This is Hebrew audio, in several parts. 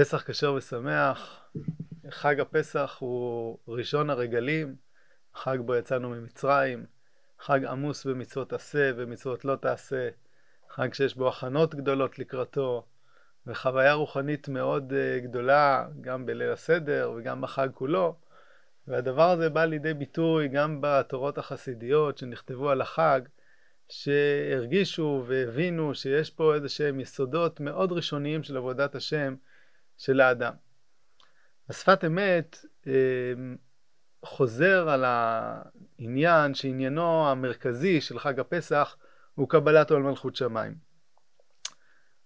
פסח כשר ושמח, חג הפסח הוא ראשון הרגלים, חג בו יצאנו ממצרים, חג עמוס במצוות עשה ומצוות לא תעשה, חג שיש בו הכנות גדולות לקראתו, וחוויה רוחנית מאוד uh, גדולה, גם בליל הסדר וגם בחג כולו. והדבר הזה בא לידי ביטוי גם בתורות החסידיות שנכתבו על החג, שהרגישו והבינו שיש פה איזה שהם יסודות מאוד ראשוניים של עבודת השם של האדם. השפת אמת אה, חוזר על העניין שעניינו המרכזי של חג הפסח הוא קבלת עול מלכות שמיים.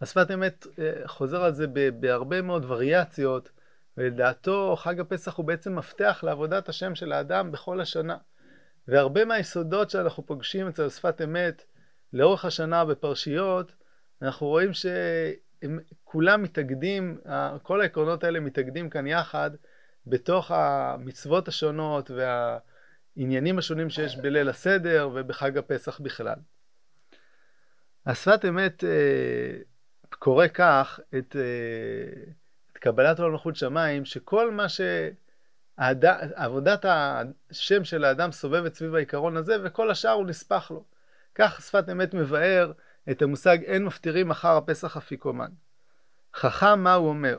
השפת אמת אה, חוזר על זה בהרבה מאוד וריאציות, ולדעתו חג הפסח הוא בעצם מפתח לעבודת השם של האדם בכל השנה. והרבה מהיסודות שאנחנו פוגשים אצל שפת אמת לאורך השנה בפרשיות, אנחנו רואים שהם כולם מתאגדים, כל העקרונות האלה מתאגדים כאן יחד בתוך המצוות השונות והעניינים השונים שיש בליל הסדר ובחג הפסח בכלל. השפת אמת אה, קורא כך את, אה, את קבלת עול מלכות שמיים, שכל מה ש... עבודת השם של האדם סובבת סביב העיקרון הזה, וכל השאר הוא נספח לו. כך שפת אמת מבאר את המושג אין מפטירים אחר הפסח אפיקומן. חכם מה הוא אומר?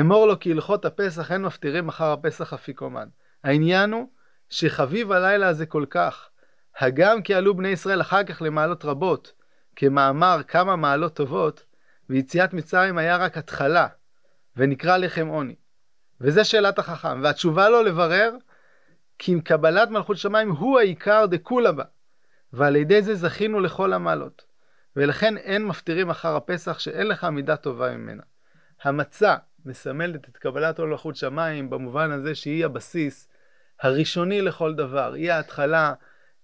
אמור לו כי הלכות הפסח אין מפטירים אחר הפסח אפיקומן. העניין הוא שחביב הלילה הזה כל כך, הגם כי עלו בני ישראל אחר כך למעלות רבות, כמאמר כמה מעלות טובות, ויציאת מצרים היה רק התחלה, ונקרא לחם עוני. וזה שאלת החכם, והתשובה לו לברר כי עם קבלת מלכות שמיים הוא העיקר דכולה בה, ועל ידי זה זכינו לכל המעלות. ולכן אין מפטירים אחר הפסח שאין לך מידה טובה ממנה. המצה מסמלת את קבלת עול מלכות שמיים במובן הזה שהיא הבסיס הראשוני לכל דבר, היא ההתחלה,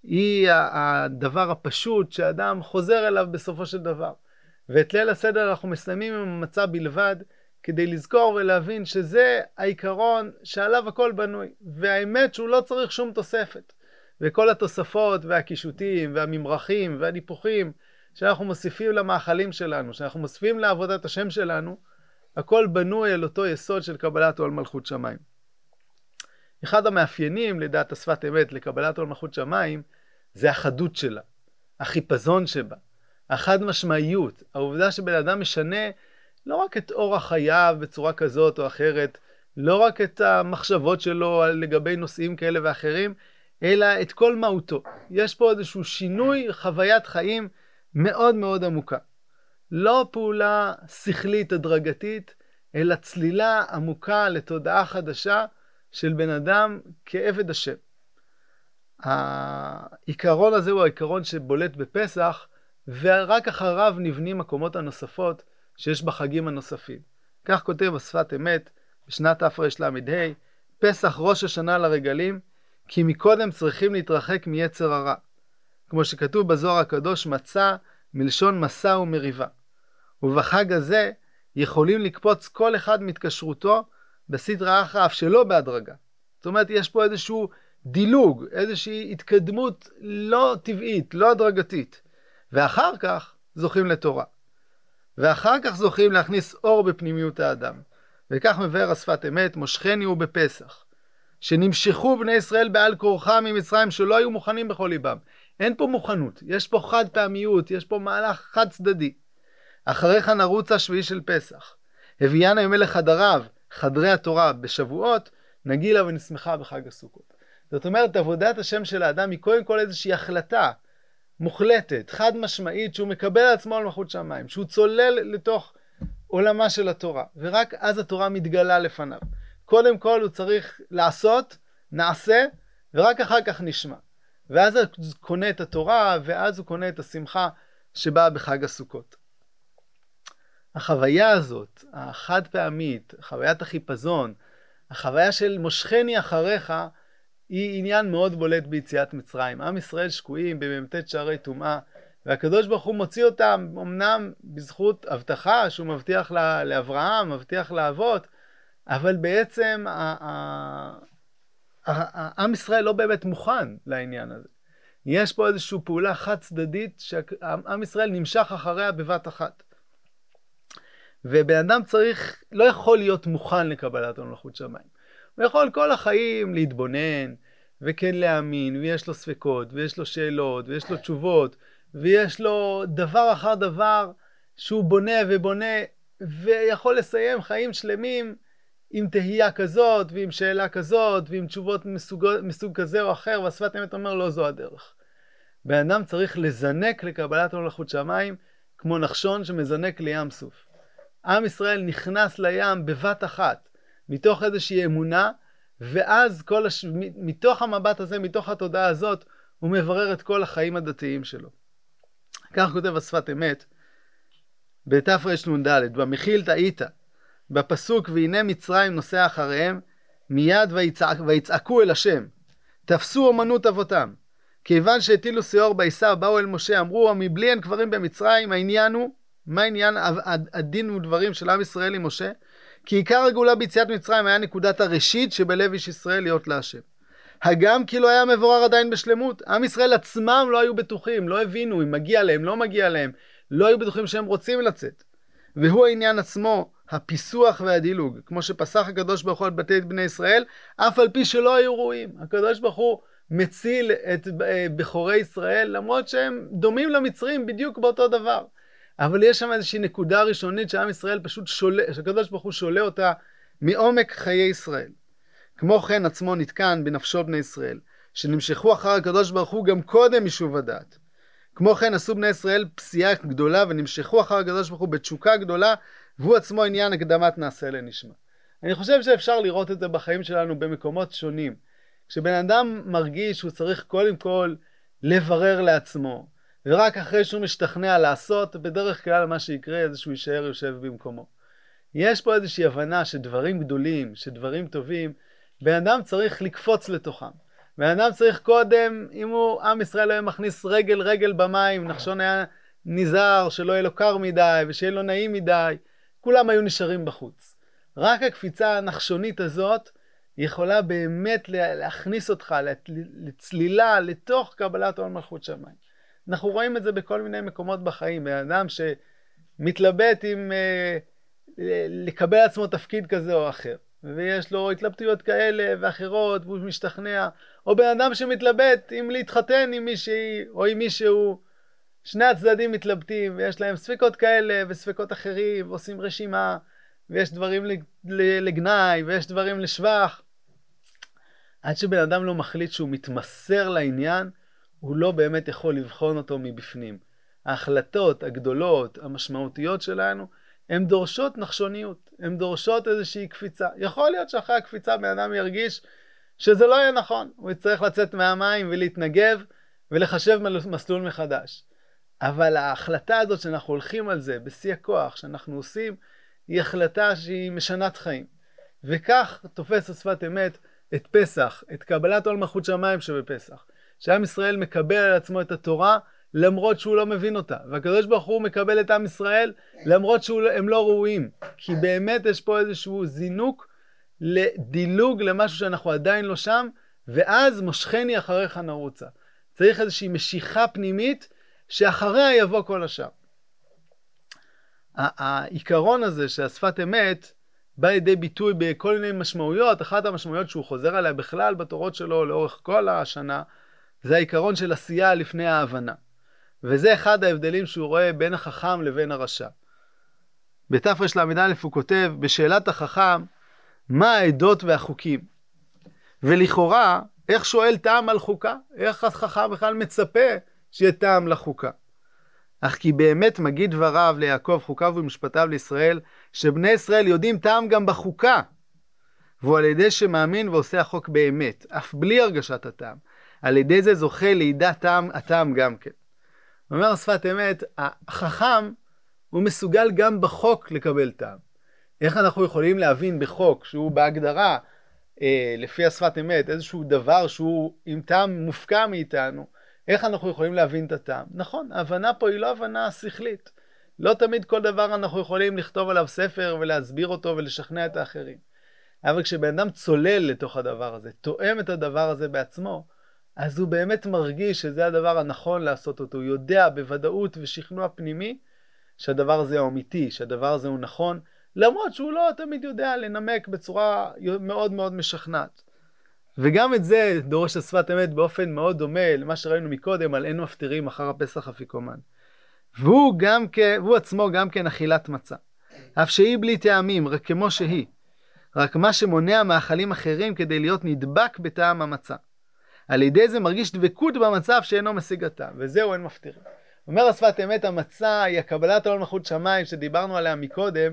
היא הדבר הפשוט שאדם חוזר אליו בסופו של דבר. ואת ליל הסדר אנחנו מסיימים עם המצה בלבד, כדי לזכור ולהבין שזה העיקרון שעליו הכל בנוי, והאמת שהוא לא צריך שום תוספת. וכל התוספות והקישוטים והממרחים והניפוחים שאנחנו מוסיפים למאכלים שלנו, שאנחנו מוסיפים לעבודת השם שלנו, הכל בנוי על אותו יסוד של קבלת עול מלכות שמיים. אחד המאפיינים, לדעת השפת אמת, לקבלת עול מלכות שמיים, זה החדות שלה, החיפזון שבה, החד משמעיות, העובדה שבן אדם משנה לא רק את אורח חייו בצורה כזאת או אחרת, לא רק את המחשבות שלו לגבי נושאים כאלה ואחרים, אלא את כל מהותו. יש פה איזשהו שינוי חוויית חיים מאוד מאוד עמוקה. לא פעולה שכלית הדרגתית, אלא צלילה עמוקה לתודעה חדשה של בן אדם כעבד השם. העיקרון הזה הוא העיקרון שבולט בפסח, ורק אחריו נבנים הקומות הנוספות שיש בחגים הנוספים. כך כותב השפת אמת בשנת תרל"ה, פסח ראש השנה לרגלים, כי מקודם צריכים להתרחק מיצר הרע. כמו שכתוב בזוהר הקדוש, מצה מלשון מסע ומריבה. ובחג הזה יכולים לקפוץ כל אחד מהתקשרותו בסדרה אחרא, אף שלא בהדרגה. זאת אומרת, יש פה איזשהו דילוג, איזושהי התקדמות לא טבעית, לא הדרגתית. ואחר כך זוכים לתורה. ואחר כך זוכים להכניס אור בפנימיות האדם. וכך מבאר השפת אמת, מושכני הוא בפסח. שנמשכו בני ישראל בעל כורחם ממצרים שלא היו מוכנים בכל ליבם. אין פה מוכנות, יש פה חד פעמיות, יש פה מהלך חד צדדי. אחריך נרוץ השביעי של פסח. הביאנה ימי חדריו, חדרי התורה, בשבועות, נגילה ונשמחה בחג הסוכות. זאת אומרת, עבודת השם של האדם היא קודם כל איזושהי החלטה מוחלטת, חד משמעית, שהוא מקבל על עצמו על מלכות שמיים, שהוא צולל לתוך עולמה של התורה, ורק אז התורה מתגלה לפניו. קודם כל הוא צריך לעשות, נעשה, ורק אחר כך נשמע. ואז הוא קונה את התורה, ואז הוא קונה את השמחה שבאה בחג הסוכות. החוויה הזאת, החד פעמית, חוויית החיפזון, החוויה של מושכני אחריך, היא עניין מאוד בולט ביציאת מצרים. עם ישראל שקועים במ"ט שערי טומאה, והקדוש ברוך הוא מוציא אותם אמנם בזכות הבטחה שהוא מבטיח לאברהם, מבטיח לאבות, אבל בעצם עם ישראל לא באמת מוכן לעניין הזה. יש פה איזושהי פעולה חד צדדית שעם ישראל נמשך אחריה בבת אחת. ובן אדם צריך, לא יכול להיות מוכן לקבלת מלכות שמיים. הוא יכול כל החיים להתבונן, וכן להאמין, ויש לו ספקות, ויש לו שאלות, ויש לו תשובות, ויש לו דבר אחר דבר שהוא בונה ובונה, ויכול לסיים חיים שלמים עם תהייה כזאת, ועם שאלה כזאת, ועם תשובות מסוג, מסוג כזה או אחר, והשפת אמת אומר לא זו הדרך. בן אדם צריך לזנק לקבלת מלכות שמיים, כמו נחשון שמזנק לים סוף. עם ישראל נכנס לים בבת אחת, מתוך איזושהי אמונה, ואז כל הש... מתוך המבט הזה, מתוך התודעה הזאת, הוא מברר את כל החיים הדתיים שלו. כך כותב השפת אמת בתרנ"ד, במכיל טעית, בפסוק והנה מצרים נוסע אחריהם, מיד ויצעק, ויצעקו אל השם, תפסו אומנות אבותם. כיוון שהטילו שאור בעיסה, באו אל משה, אמרו, מבלי אין קברים במצרים, העניין הוא, מה עניין הדין ודברים של עם ישראל עם משה? כי עיקר הגאולה ביציאת מצרים היה נקודת הראשית שבלב איש ישראל להיות להשם. הגם כי לא היה מבורר עדיין בשלמות. עם ישראל עצמם לא היו בטוחים, לא הבינו אם מגיע להם, לא מגיע להם, לא היו בטוחים שהם רוצים לצאת. והוא העניין עצמו, הפיסוח והדילוג, כמו שפסח הקדוש ברוך הוא על בתי בני ישראל, אף על פי שלא היו ראויים. הקדוש ברוך הוא מציל את אה, בכורי ישראל, למרות שהם דומים למצרים בדיוק באותו דבר. אבל יש שם איזושהי נקודה ראשונית שעם ישראל פשוט שולה, שהקדוש ברוך הוא שולה אותה מעומק חיי ישראל. כמו כן עצמו נתקן בנפשו בני ישראל, שנמשכו אחר הקדוש ברוך הוא גם קודם משוב הדעת. כמו כן עשו בני ישראל פסיעה גדולה ונמשכו אחר הקדוש ברוך הוא בתשוקה גדולה, והוא עצמו עניין הקדמת נעשה לנשמע. אני חושב שאפשר לראות את זה בחיים שלנו במקומות שונים. כשבן אדם מרגיש שהוא צריך קודם כל לברר לעצמו, ורק אחרי שהוא משתכנע לעשות, בדרך כלל מה שיקרה זה שהוא יישאר יושב במקומו. יש פה איזושהי הבנה שדברים גדולים, שדברים טובים, בן אדם צריך לקפוץ לתוכם. בן אדם צריך קודם, אם הוא, עם ישראל היה מכניס רגל רגל במים, נחשון היה נזהר שלא יהיה לו קר מדי ושיהיה לו נעים מדי, כולם היו נשארים בחוץ. רק הקפיצה הנחשונית הזאת יכולה באמת להכניס אותך לצלילה לתוך קבלת עול מלכות שמיים. אנחנו רואים את זה בכל מיני מקומות בחיים, בן אדם שמתלבט עם אה, לקבל לעצמו תפקיד כזה או אחר, ויש לו התלבטויות כאלה ואחרות, והוא משתכנע, או בן אדם שמתלבט אם להתחתן עם מישהי או עם מישהו, שני הצדדים מתלבטים, ויש להם ספקות כאלה וספקות אחרים, ועושים רשימה, ויש דברים לגנאי, ויש דברים לשבח. עד שבן אדם לא מחליט שהוא מתמסר לעניין, הוא לא באמת יכול לבחון אותו מבפנים. ההחלטות הגדולות, המשמעותיות שלנו, הן דורשות נחשוניות, הן דורשות איזושהי קפיצה. יכול להיות שאחרי הקפיצה בן אדם ירגיש שזה לא יהיה נכון, הוא יצטרך לצאת מהמים ולהתנגב ולחשב מסלול מחדש. אבל ההחלטה הזאת שאנחנו הולכים על זה בשיא הכוח, שאנחנו עושים, היא החלטה שהיא משנת חיים. וכך תופס השפת אמת את פסח, את קבלת עול מלכות שמיים שבפסח. שעם ישראל מקבל על עצמו את התורה למרות שהוא לא מבין אותה. והקדוש ברוך הוא מקבל את עם ישראל למרות שהם לא ראויים. כי באמת יש פה איזשהו זינוק לדילוג למשהו שאנחנו עדיין לא שם, ואז מושכני אחריך נרוצה. צריך איזושהי משיכה פנימית שאחריה יבוא כל השאר. העיקרון הזה שהשפת אמת בא לידי ביטוי בכל מיני משמעויות, אחת המשמעויות שהוא חוזר עליה בכלל בתורות שלו לאורך כל השנה, זה העיקרון של עשייה לפני ההבנה. וזה אחד ההבדלים שהוא רואה בין החכם לבין הרשע. בתרל"א הוא כותב, בשאלת החכם, מה העדות והחוקים? ולכאורה, איך שואל טעם על חוקה? איך החכם בכלל מצפה שיהיה טעם לחוקה? אך כי באמת מגיד דבריו ליעקב חוקיו ומשפטיו לישראל, שבני ישראל יודעים טעם גם בחוקה, והוא על ידי שמאמין ועושה החוק באמת, אף בלי הרגשת הטעם. על ידי זה זוכה לידע טעם הטעם גם כן. אומר השפת אמת, החכם הוא מסוגל גם בחוק לקבל טעם. איך אנחנו יכולים להבין בחוק שהוא בהגדרה, אה, לפי השפת אמת, איזשהו דבר שהוא עם טעם מופקע מאיתנו, איך אנחנו יכולים להבין את הטעם? נכון, ההבנה פה היא לא הבנה שכלית. לא תמיד כל דבר אנחנו יכולים לכתוב עליו ספר ולהסביר אותו ולשכנע את האחרים. אבל כשבן אדם צולל לתוך הדבר הזה, תואם את הדבר הזה בעצמו, אז הוא באמת מרגיש שזה הדבר הנכון לעשות אותו. הוא יודע בוודאות ושכנוע פנימי שהדבר הזה הוא אמיתי, שהדבר הזה הוא נכון, למרות שהוא לא תמיד יודע לנמק בצורה מאוד מאוד משכנעת. וגם את זה דורש השפת אמת באופן מאוד דומה למה שראינו מקודם על אין מפטירים אחר הפסח אפיקומן. והוא גם כן, והוא עצמו גם כן אכילת מצה. אף שהיא בלי טעמים, רק כמו שהיא. רק מה שמונע מאכלים אחרים כדי להיות נדבק בטעם המצה. על ידי זה מרגיש דבקות במצב שאינו משיג הטעם, וזהו אין מפטירים. אומר השפת אמת, המצה היא הקבלת העול מלכות שמיים שדיברנו עליה מקודם,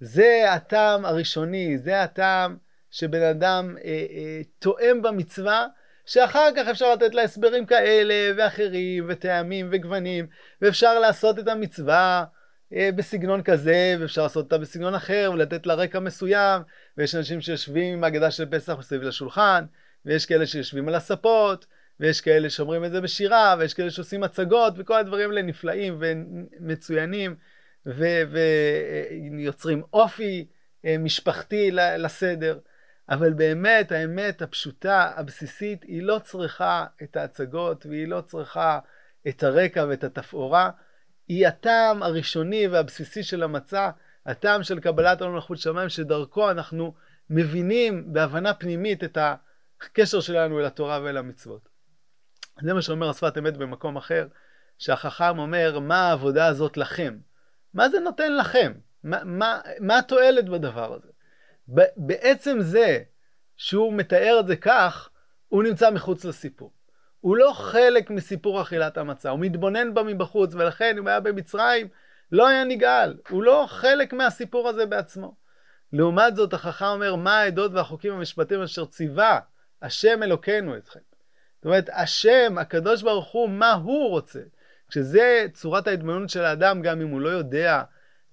זה הטעם הראשוני, זה הטעם שבן אדם אה, אה, תואם במצווה, שאחר כך אפשר לתת לה הסברים כאלה ואחרים וטעמים וגוונים, ואפשר לעשות את המצווה אה, בסגנון כזה, ואפשר לעשות אותה בסגנון אחר, ולתת לה רקע מסוים, ויש אנשים שיושבים עם ההגדה של פסח מסביב לשולחן, ויש כאלה שיושבים על הספות, ויש כאלה שאומרים את זה בשירה, ויש כאלה שעושים הצגות, וכל הדברים האלה נפלאים ומצוינים, ויוצרים אופי אה, משפחתי לסדר. אבל באמת, האמת הפשוטה, הבסיסית, היא לא צריכה את ההצגות, והיא לא צריכה את הרקע ואת התפאורה. היא הטעם הראשוני והבסיסי של המצה, הטעם של קבלת עולם מלכות שמיים, שדרכו אנחנו מבינים בהבנה פנימית את הקשר שלנו אל התורה ואל המצוות. זה מה שאומר השפת אמת במקום אחר, שהחכם אומר, מה העבודה הזאת לכם? מה זה נותן לכם? מה, מה, מה התועלת בדבר הזה? בעצם זה שהוא מתאר את זה כך, הוא נמצא מחוץ לסיפור. הוא לא חלק מסיפור אכילת המצה, הוא מתבונן בה מבחוץ, ולכן אם היה במצרים, לא היה נגאל. הוא לא חלק מהסיפור הזה בעצמו. לעומת זאת, החכם אומר, מה העדות והחוקים המשפטים אשר ציווה השם אלוקינו אתכם. זאת אומרת, השם, הקדוש ברוך הוא, מה הוא רוצה. כשזה צורת ההתבוננות של האדם, גם אם הוא לא יודע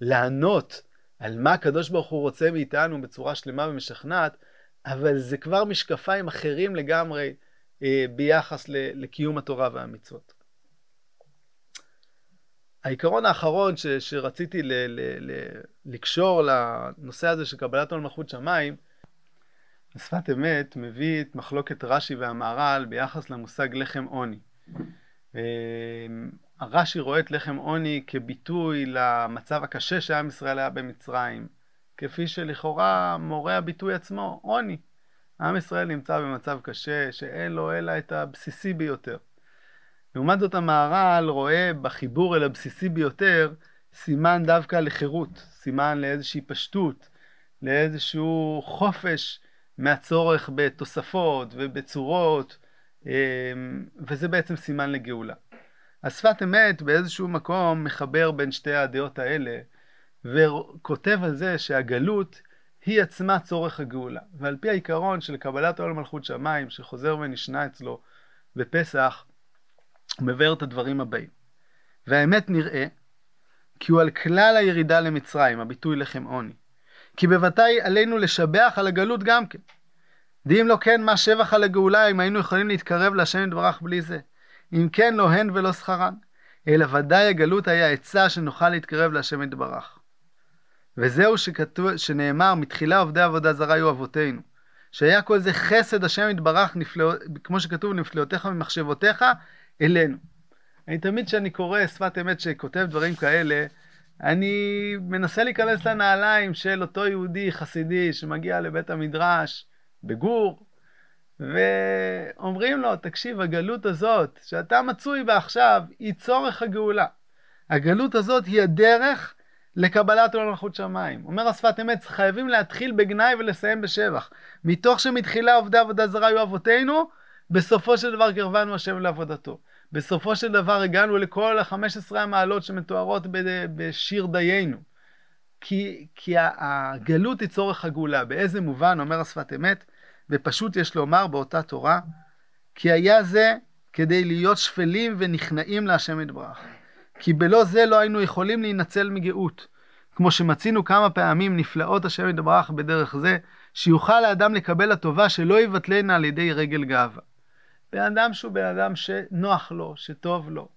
לענות על מה הקדוש ברוך הוא רוצה מאיתנו בצורה שלמה ומשכנעת, אבל זה כבר משקפיים אחרים לגמרי אה, ביחס ל, לקיום התורה והמצוות. העיקרון האחרון ש, שרציתי ל, ל, ל, לקשור לנושא הזה של קבלת עול מלכות שמיים, בשפת אמת מביא את מחלוקת רש"י והמהר"ל ביחס למושג לחם עוני. אה, הרש"י רואה את לחם עוני כביטוי למצב הקשה שעם ישראל היה במצרים, כפי שלכאורה מורה הביטוי עצמו, עוני. עם ישראל נמצא במצב קשה שאין לו אלא את הבסיסי ביותר. לעומת זאת המהר"ל רואה בחיבור אל הבסיסי ביותר סימן דווקא לחירות, סימן לאיזושהי פשטות, לאיזשהו חופש מהצורך בתוספות ובצורות, אמ, וזה בעצם סימן לגאולה. השפת אמת באיזשהו מקום מחבר בין שתי הדעות האלה, וכותב על זה שהגלות היא עצמה צורך הגאולה. ועל פי העיקרון של קבלת עול מלכות שמיים, שחוזר ונשנה אצלו בפסח, הוא מבאר את הדברים הבאים. והאמת נראה כי הוא על כלל הירידה למצרים, הביטוי לחם עוני. כי בוודאי עלינו לשבח על הגלות גם כן. דאם לא כן מה שבח על הגאולה אם היינו יכולים להתקרב להשם יתברך בלי זה. אם כן לא הן ולא שכרן. אלא ודאי הגלות היה עצה שנוכל להתקרב להשם יתברך. וזהו שכתוב, שנאמר, מתחילה עובדי עבודה זרה היו אבותינו. שהיה כל זה חסד השם יתברך, נפלא, כמו שכתוב, נפלאותיך ממחשבותיך, אלינו. אני תמיד כשאני קורא שפת אמת שכותב דברים כאלה, אני מנסה להיכנס לנעליים של אותו יהודי חסידי שמגיע לבית המדרש בגור, ואומרים לו, תקשיב, הגלות הזאת שאתה מצוי בה עכשיו, היא צורך הגאולה. הגלות הזאת היא הדרך לקבלת עולם מלכות שמיים. אומר השפת אמת, חייבים להתחיל בגנאי ולסיים בשבח. מתוך שמתחילה עובדי עבודה זרה היו אבותינו, בסופו של דבר קרבנו השם לעבודתו. בסופו של דבר הגענו לכל ה-15 המעלות שמתוארות בשיר דיינו. כי, כי הגלות היא צורך הגאולה. באיזה מובן, אומר השפת אמת, ופשוט יש לומר באותה תורה, כי היה זה כדי להיות שפלים ונכנעים להשם יתברך. כי בלא זה לא היינו יכולים להינצל מגאות. כמו שמצינו כמה פעמים נפלאות השם יתברך בדרך זה, שיוכל האדם לקבל הטובה שלא יבטלנה על ידי רגל גאווה. בן אדם שהוא בן אדם שנוח לו, שטוב לו,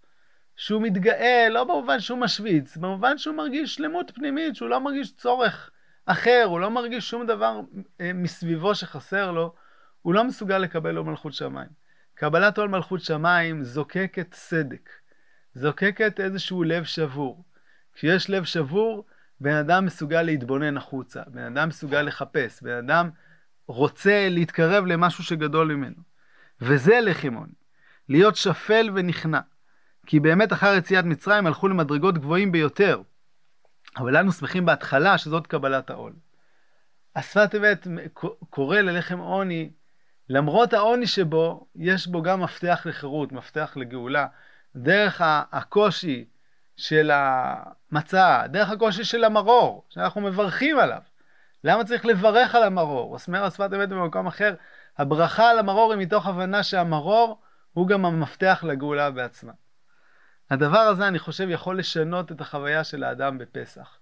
שהוא מתגאה, לא במובן שהוא משוויץ, במובן שהוא מרגיש שלמות פנימית, שהוא לא מרגיש צורך אחר, הוא לא מרגיש שום דבר אה, מסביבו שחסר לו, הוא לא מסוגל לקבל עול מלכות שמיים. קבלת עול מלכות שמיים זוקקת צדק, זוקקת איזשהו לב שבור. כשיש לב שבור, בן אדם מסוגל להתבונן החוצה, בן אדם מסוגל לחפש, בן אדם רוצה להתקרב למשהו שגדול ממנו. וזה עוני, להיות שפל ונכנע. כי באמת אחר יציאת מצרים הלכו למדרגות גבוהים ביותר. אבל אנו שמחים בהתחלה שזאת קבלת העול. השפת אמת קורא ללחם עוני, למרות העוני שבו, יש בו גם מפתח לחירות, מפתח לגאולה. דרך הקושי של המצה, דרך הקושי של המרור, שאנחנו מברכים עליו. למה צריך לברך על המרור? אומר השפת אמת במקום אחר, הברכה על המרור היא מתוך הבנה שהמרור הוא גם המפתח לגאולה בעצמה. הדבר הזה, אני חושב, יכול לשנות את החוויה של האדם בפסח.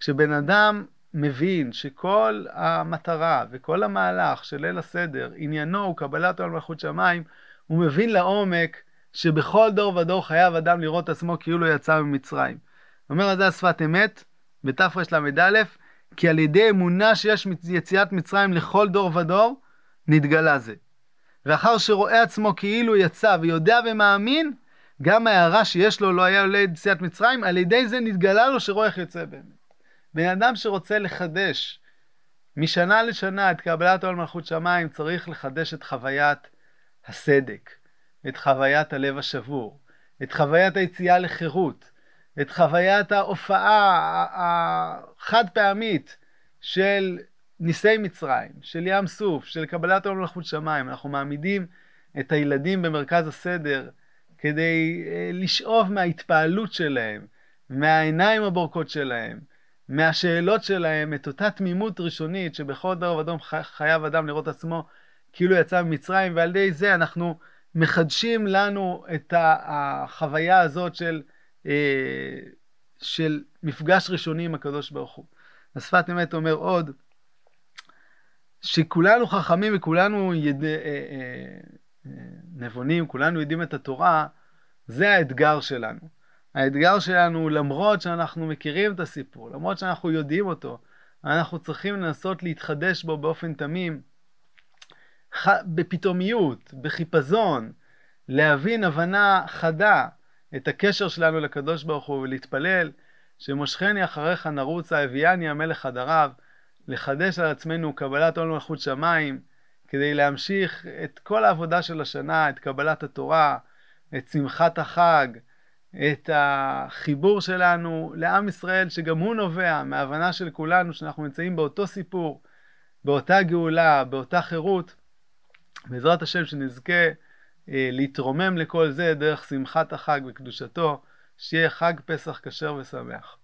כשבן אדם מבין שכל המטרה וכל המהלך של ליל הסדר, עניינו הוא קבלת עול מלכות שמיים, הוא מבין לעומק שבכל דור ודור חייב אדם לראות עצמו כאילו יצא ממצרים. אומר על זה השפת אמת, בתרל"א, כי על ידי אמונה שיש יציאת מצרים לכל דור ודור, נתגלה זה. ואחר שרואה עצמו כאילו יצא ויודע ומאמין, גם ההערה שיש לו לא היה עולה יציאת מצרים, על ידי זה נתגלה לו איך יוצא באמת. בן אדם שרוצה לחדש משנה לשנה את קבלת עול מלכות שמיים, צריך לחדש את חוויית הסדק, את חוויית הלב השבור, את חוויית היציאה לחירות, את חוויית ההופעה החד פעמית של ניסי מצרים, של ים סוף, של קבלת עול מלכות שמיים. אנחנו מעמידים את הילדים במרכז הסדר כדי אה, לשאוב מההתפעלות שלהם, מהעיניים הבורקות שלהם, מהשאלות שלהם, את אותה תמימות ראשונית שבכל דור ודום חייב אדם לראות עצמו כאילו יצא ממצרים, ועל ידי זה אנחנו מחדשים לנו את החוויה הזאת של, אה, של מפגש ראשוני עם הקדוש ברוך הוא. השפת אמת אומר עוד, שכולנו חכמים וכולנו יד... נבונים, כולנו יודעים את התורה, זה האתגר שלנו. האתגר שלנו, למרות שאנחנו מכירים את הסיפור, למרות שאנחנו יודעים אותו, אנחנו צריכים לנסות להתחדש בו באופן תמים, בפתאומיות, בחיפזון, להבין הבנה חדה את הקשר שלנו לקדוש ברוך הוא ולהתפלל שמושכני אחריך נרוצה, הביאני המלך הדריו, לחדש על עצמנו קבלת עול מלכות שמיים, כדי להמשיך את כל העבודה של השנה, את קבלת התורה, את שמחת החג, את החיבור שלנו לעם ישראל, שגם הוא נובע מהבנה של כולנו שאנחנו נמצאים באותו סיפור, באותה גאולה, באותה חירות. בעזרת השם שנזכה אה, להתרומם לכל זה דרך שמחת החג וקדושתו, שיהיה חג פסח כשר ושמח.